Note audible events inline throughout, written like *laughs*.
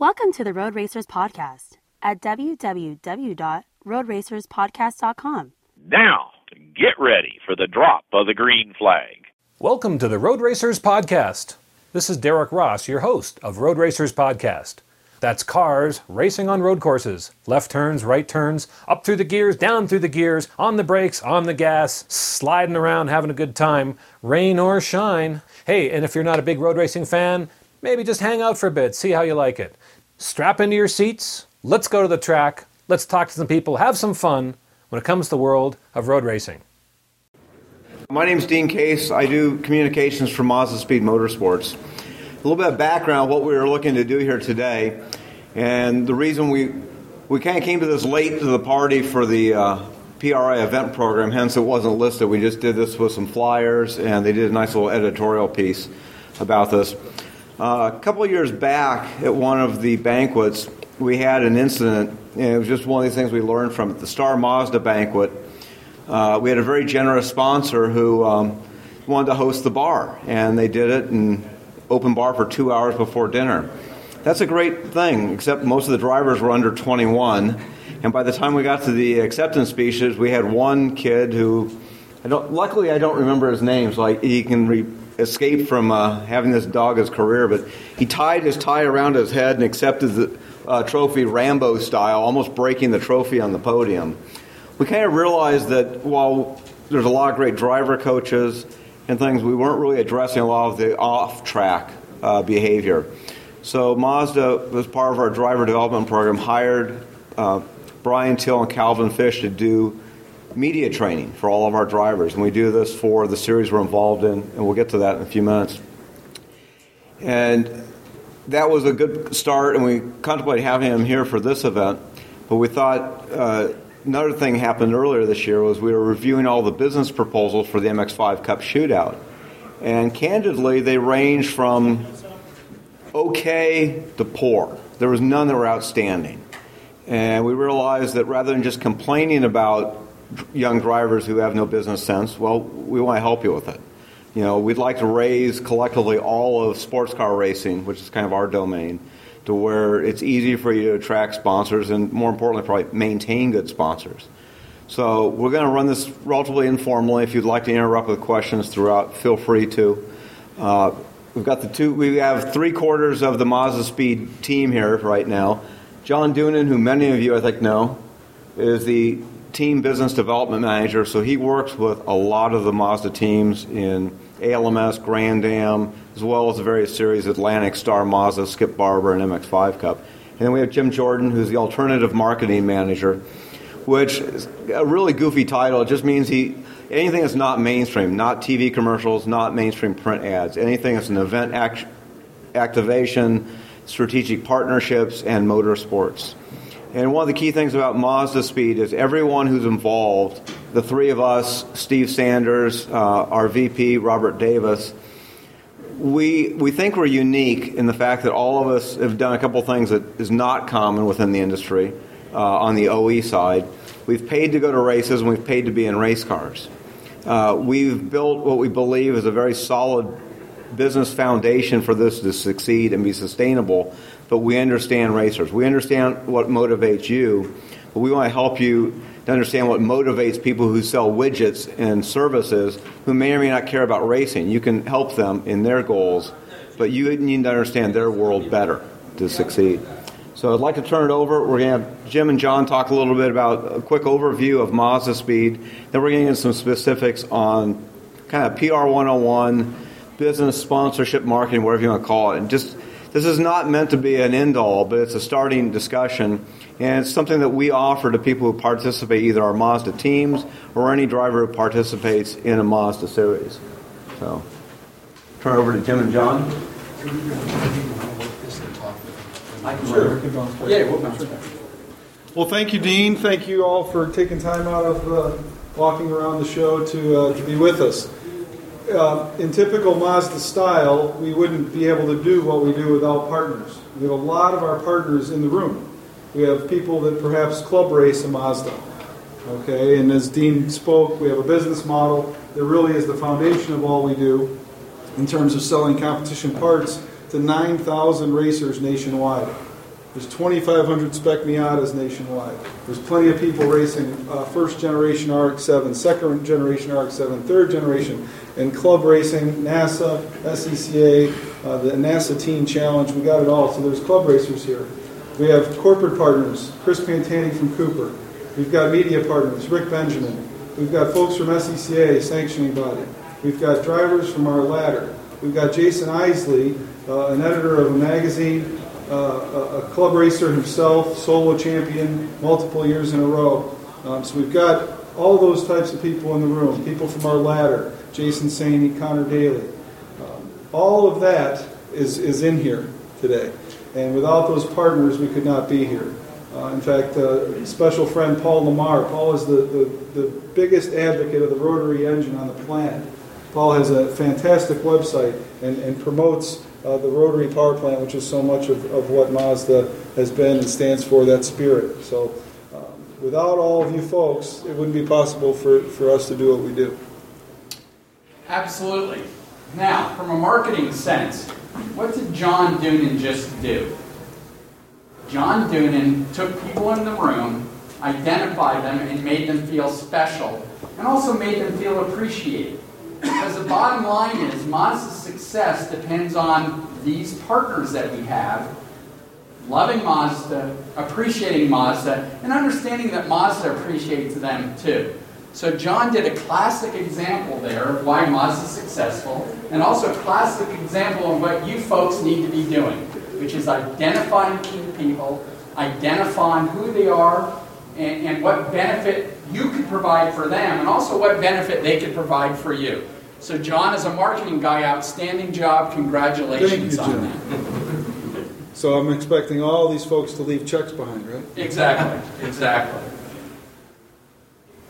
Welcome to the Road Racers Podcast at www.roadracerspodcast.com. Now, get ready for the drop of the green flag. Welcome to the Road Racers Podcast. This is Derek Ross, your host of Road Racers Podcast. That's cars racing on road courses. Left turns, right turns, up through the gears, down through the gears, on the brakes, on the gas, sliding around, having a good time, rain or shine. Hey, and if you're not a big road racing fan, maybe just hang out for a bit, see how you like it. Strap into your seats, let's go to the track, let's talk to some people, have some fun when it comes to the world of road racing. My name is Dean Case. I do communications for Mazda Speed Motorsports. A little bit of background what we were looking to do here today, and the reason we we kind of came to this late to the party for the uh, PRI event program, hence it wasn't listed. We just did this with some flyers, and they did a nice little editorial piece about this. Uh, a couple years back, at one of the banquets, we had an incident, and it was just one of these things we learned from it. The Star Mazda banquet. Uh, we had a very generous sponsor who um, wanted to host the bar, and they did it and open bar for two hours before dinner. That's a great thing, except most of the drivers were under 21. And by the time we got to the acceptance speeches, we had one kid who, I don't, luckily I don't remember his name, so I, he can re, escape from uh, having this dog as career. But he tied his tie around his head and accepted the uh, trophy Rambo style, almost breaking the trophy on the podium. We kind of realized that while there's a lot of great driver coaches and things, we weren't really addressing a lot of the off track uh, behavior. So Mazda, as part of our driver development program, hired uh, Brian Till and Calvin Fish to do media training for all of our drivers. And we do this for the series we're involved in, and we'll get to that in a few minutes. And that was a good start, and we contemplated having him here for this event. But we thought uh, another thing happened earlier this year was we were reviewing all the business proposals for the MX5 Cup shootout. And candidly, they ranged from okay to poor. There was none that were outstanding. And we realized that rather than just complaining about young drivers who have no business sense, well, we want to help you with it. You know, we'd like to raise collectively all of sports car racing, which is kind of our domain, to where it's easy for you to attract sponsors and, more importantly, probably maintain good sponsors. So we're going to run this relatively informally. If you'd like to interrupt with questions throughout, feel free to. Uh, we've got the two. We have three quarters of the Mazda Speed team here right now. John Doonan, who many of you I think know, is the team business development manager. So he works with a lot of the Mazda teams in ALMS, Grand Am, as well as the various series Atlantic, Star Mazda, Skip Barber, and MX5 Cup. And then we have Jim Jordan, who's the alternative marketing manager, which is a really goofy title. It just means he anything that's not mainstream, not TV commercials, not mainstream print ads, anything that's an event act, activation, strategic partnerships, and motorsports. And one of the key things about Mazda Speed is everyone who's involved, the three of us, Steve Sanders, uh, our VP, Robert Davis, we, we think we're unique in the fact that all of us have done a couple things that is not common within the industry uh, on the OE side. We've paid to go to races and we've paid to be in race cars. Uh, we've built what we believe is a very solid business foundation for this to succeed and be sustainable, but we understand racers. We understand what motivates you, but we want to help you to understand what motivates people who sell widgets and services who may or may not care about racing. You can help them in their goals, but you need to understand their world better to succeed. So I'd like to turn it over. We're going to have Jim and John talk a little bit about a quick overview of Mazda Speed. Then we're getting into some specifics on kind of PR 101, business sponsorship marketing, whatever you want to call it. And just this is not meant to be an end all, but it's a starting discussion. And it's something that we offer to people who participate, either our Mazda teams or any driver who participates in a Mazda series. So, turn over to Jim and John. Sure. Well, thank you, Dean. Thank you all for taking time out of uh, walking around the show to, uh, to be with us. Uh, in typical Mazda style, we wouldn't be able to do what we do without partners. We have a lot of our partners in the room. We have people that perhaps club race a Mazda. Okay, and as Dean spoke, we have a business model that really is the foundation of all we do in terms of selling competition parts to 9,000 racers nationwide. There's 2,500 spec Miatas nationwide. There's plenty of people racing uh, first generation RX-7, second generation RX-7, third generation, and club racing, NASA, SCCA, uh, the NASA Teen Challenge. We got it all. So there's club racers here. We have corporate partners, Chris Pantani from Cooper. We've got media partners, Rick Benjamin. We've got folks from SCCA, sanctioning body. We've got drivers from our ladder. We've got Jason Isley, uh, an editor of a magazine, uh, a, club racer himself, solo champion, multiple years in a row. Um, so we've got all those types of people in the room, people from our ladder, Jason Saini, Connor Daly. Um, all of that is, is in here today. And without those partners, we could not be here. Uh, in fact, uh, special friend Paul Lamar. Paul is the, the, the biggest advocate of the rotary engine on the planet. Paul has a fantastic website and, and promotes uh, the rotary power plant, which is so much of, of what Mazda has been and stands for, that spirit. So, um, without all of you folks, it wouldn't be possible for, for us to do what we do. Absolutely. Now, from a marketing sense, what did John Doonan just do? John Doonan took people in the room, identified them, and made them feel special, and also made them feel appreciated. Because the bottom line is, Mazda's success depends on these partners that we have loving Mazda, appreciating Mazda, and understanding that Mazda appreciates them too. So John did a classic example there of why Mazda's successful, and also a classic example of what you folks need to be doing, which is identifying key people, identifying who they are, and, and what benefit you could provide for them, and also what benefit they could provide for you. So John, as a marketing guy, outstanding job. Congratulations you, on that. So I'm expecting all these folks to leave checks behind, right? Exactly, exactly.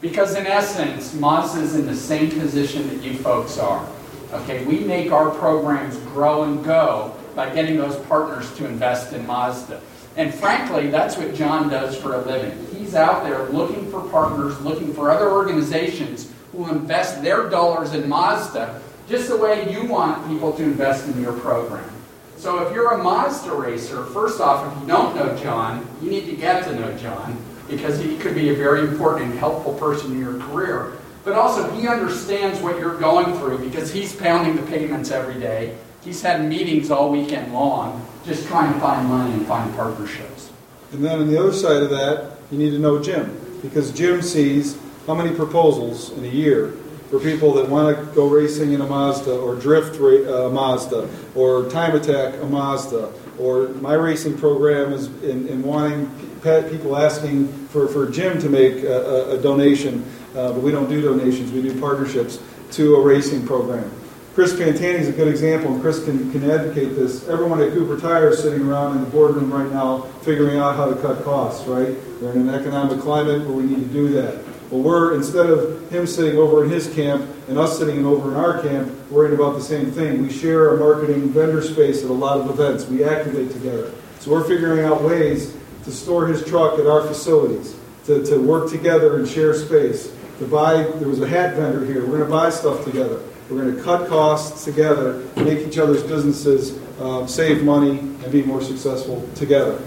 Because in essence, Mazda is in the same position that you folks are. Okay, we make our programs grow and go by getting those partners to invest in Mazda. And frankly, that's what John does for a living. Out there looking for partners, looking for other organizations who invest their dollars in Mazda just the way you want people to invest in your program. So if you're a Mazda racer, first off, if you don't know John, you need to get to know John because he could be a very important and helpful person in your career. But also, he understands what you're going through because he's pounding the pavements every day. He's had meetings all weekend long just trying to find money and find partnerships. And then on the other side of that, you need to know Jim because Jim sees how many proposals in a year for people that want to go racing in a Mazda or drift a uh, Mazda or time attack a Mazda or my racing program is in, in wanting people asking for, for Jim to make a, a, a donation, uh, but we don't do donations, we do partnerships to a racing program. Chris Pantani is a good example, and Chris can, can advocate this. Everyone at Cooper Tire is sitting around in the boardroom right now figuring out how to cut costs, right? We're in an economic climate where we need to do that. Well, we're, instead of him sitting over in his camp and us sitting over in our camp, worrying about the same thing. We share a marketing vendor space at a lot of events. We activate together. So we're figuring out ways to store his truck at our facilities, to, to work together and share space, to buy, there was a hat vendor here. We're going to buy stuff together. We're going to cut costs together, make each other's businesses um, save money, and be more successful together.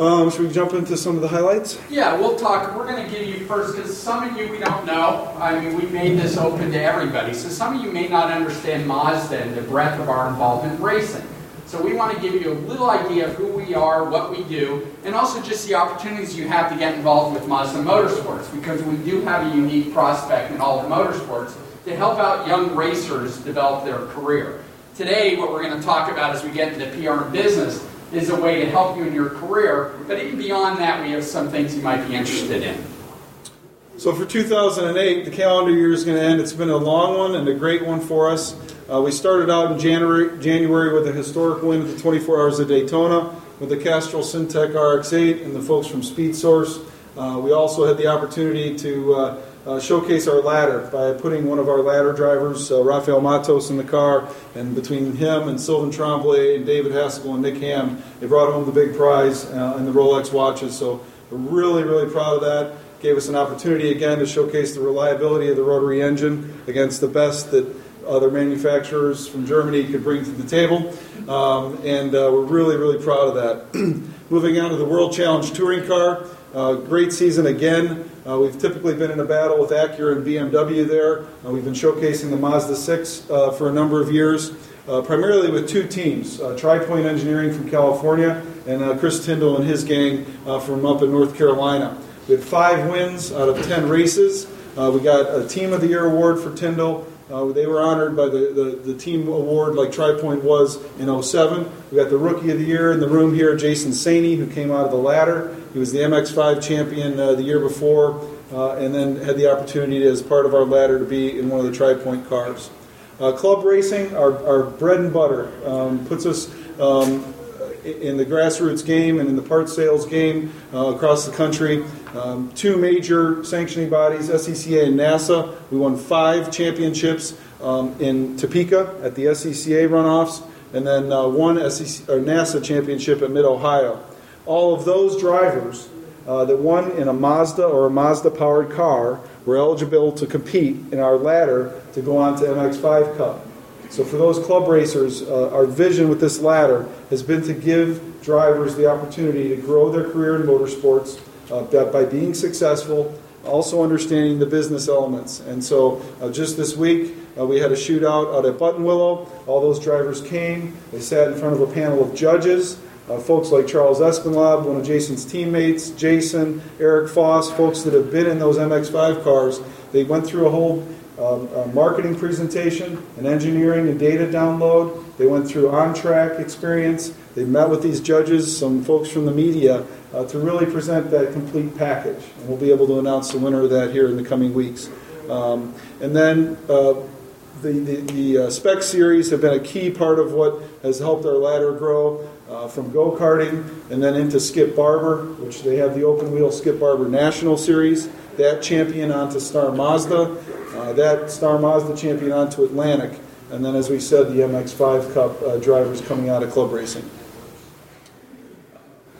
Um, should we jump into some of the highlights? Yeah, we'll talk. We're going to give you first, because some of you we don't know. I mean, we made this open to everybody. So some of you may not understand Mazda and the breadth of our involvement in racing. So we want to give you a little idea of who we are, what we do, and also just the opportunities you have to get involved with Mazda Motorsports, because we do have a unique prospect in all of motorsports to help out young racers develop their career. Today, what we're going to talk about as we get into PR and business is a way to help you in your career, but even beyond that, we have some things you might be interested in. So for 2008, the calendar year is going to end. It's been a long one and a great one for us. Uh, we started out in January, January with a historic win at the 24 Hours of Daytona with the Castrol Syntec RX-8 and the folks from Speed Source. Uh, we also had the opportunity to uh, uh, showcase our ladder by putting one of our ladder drivers, uh, Rafael Matos, in the car. And between him and Sylvain Tremblay and David Haskell and Nick Ham, they brought home the big prize uh, and the Rolex watches. So we're really, really proud of that. Gave us an opportunity again to showcase the reliability of the rotary engine against the best that other manufacturers from Germany could bring to the table. um, and uh, we're really, really proud of that. *clears throat* Moving on to the World Challenge Touring Car, uh, great season again. Uh, we've typically been in a battle with Acura and BMW there. Uh, we've been showcasing the Mazda 6 uh, for a number of years, uh, primarily with two teams TriPoint Engineering from California and Chris Tyndall and his gang from up in North Carolina. We had five wins out of 10 races. we got a Team of the Year award for Tyndall. Uh, they were honored by the, the, the, team award like TriPoint was in 07. We got the Rookie of the Year in the room here, Jason Saini, who came out of the ladder. He was the MX5 champion uh, the year before, uh, and then had the opportunity as part of our ladder to be in one of the TriPoint cars. Uh, club racing, our, our bread and butter, um, puts us um, in the grassroots game and in the part sales game uh, across the country. Um, two major sanctioning bodies, SCCA and NASA. We won five championships um, in Topeka at the SCCA runoffs, and then uh, one SEC, NASA championship at Mid Ohio. All of those drivers uh, that won in a Mazda or a Mazda powered car were eligible to compete in our ladder to go on to MX5 Cup. So, for those club racers, uh, our vision with this ladder has been to give drivers the opportunity to grow their career in motorsports uh, by being successful, also understanding the business elements. And so, uh, just this week, uh, we had a shootout out at Buttonwillow. All those drivers came, they sat in front of a panel of judges. Uh, folks like Charles Espenlaub, one of Jason's teammates, Jason, Eric Foss, folks that have been in those MX5 cars. They went through a whole um, a marketing presentation, an engineering and data download. They went through on track experience. They met with these judges, some folks from the media, uh, to really present that complete package. And we'll be able to announce the winner of that here in the coming weeks. Um, and then uh, the, the, the uh, spec series have been a key part of what has helped our ladder grow. Uh, from go karting and then into Skip Barber, which they have the open wheel Skip Barber National Series. That champion onto Star Mazda, uh, that Star Mazda champion onto Atlantic, and then, as we said, the MX5 Cup uh, drivers coming out of club racing.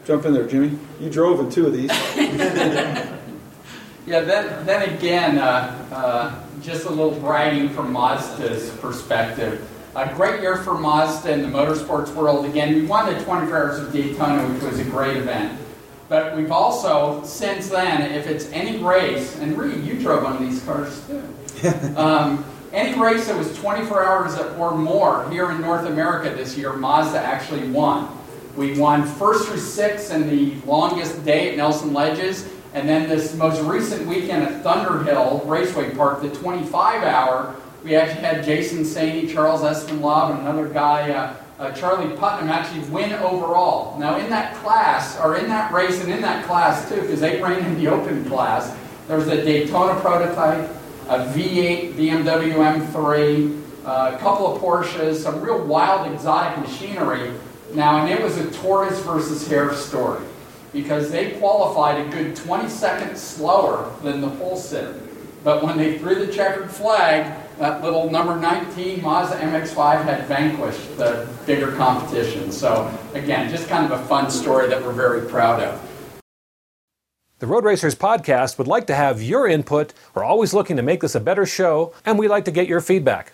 Jump in there, Jimmy. You drove in two of these. *laughs* yeah, then, then again, uh, uh, just a little bragging from Mazda's perspective. A great year for Mazda in the motorsports world. Again, we won the 24 Hours of Daytona, which was a great event. But we've also, since then, if it's any race, and Reed, you drove one of these cars too. *laughs* um, any race that was 24 hours or more here in North America this year, Mazda actually won. We won first through sixth in the longest day at Nelson Ledges, and then this most recent weekend at Thunderhill Raceway Park, the 25 hour, we actually had Jason Saini, Charles Espenlaub, and another guy, uh, uh, Charlie Putnam, actually win overall. Now, in that class, or in that race and in that class too, because they ran in the open class, there was a Daytona prototype, a V8 BMW M3, uh, a couple of Porsches, some real wild exotic machinery. Now, and it was a tortoise versus hare story because they qualified a good 20 seconds slower than the pole sitter. But when they threw the checkered flag, that little number 19 Mazda MX5 had vanquished the bigger competition. So, again, just kind of a fun story that we're very proud of. The Road Racers podcast would like to have your input. We're always looking to make this a better show, and we'd like to get your feedback.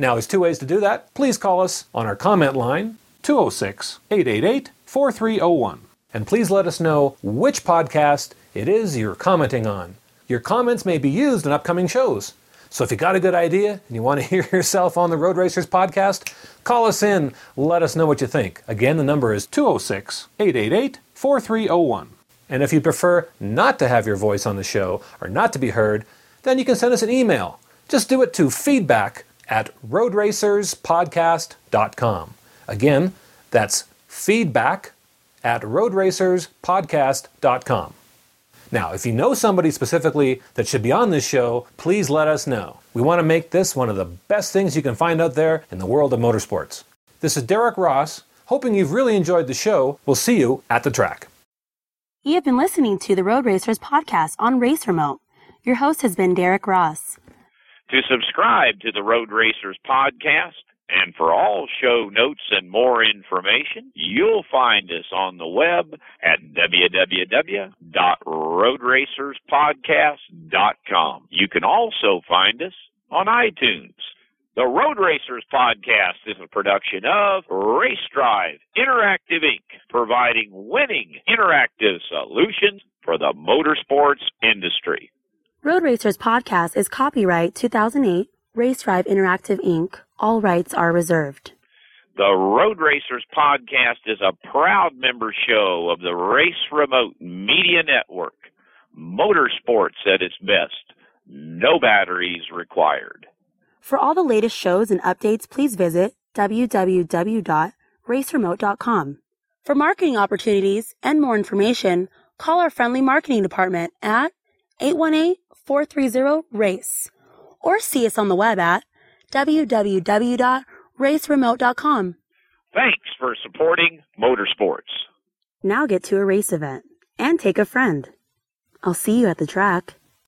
Now, there's two ways to do that. Please call us on our comment line, 206 888 4301. And please let us know which podcast it is you're commenting on. Your comments may be used in upcoming shows. So if you got a good idea and you want to *laughs* hear yourself on the Road Racers podcast, call us in. Let us know what you think. Again, the number is 206 888 4301. And if you prefer not to have your voice on the show or not to be heard, then you can send us an email. Just do it to feedback at roadracerspodcast.com. Again, that's feedback at roadracerspodcast.com. Now, if you know somebody specifically that should be on this show, please let us know. We want to make this one of the best things you can find out there in the world of motorsports. This is Derek Ross, hoping you've really enjoyed the show. We'll see you at the track. You have been listening to the Road Racers podcast on Race Remote. Your host has been Derek Ross. To subscribe to the Road Racers podcast and for all show notes and more information, you'll find us on the web at www.roadracerspodcast.com. You can also find us on iTunes. The Road Racers podcast is a production of Race Drive Interactive Inc., providing winning interactive solutions for the motorsports industry. Road Racers podcast is copyright 2008 Race Drive Interactive Inc. All rights are reserved. The Road Racers podcast is a proud member show of the Race Remote Media Network. Motorsports at its best. No batteries required. For all the latest shows and updates, please visit www.raceremote.com. For marketing opportunities and more information, call our friendly marketing department at 818-430-RACE or see us on the web at www.raceremote.com. Thanks for supporting motorsports. Now get to a race event and take a friend. I'll see you at the track.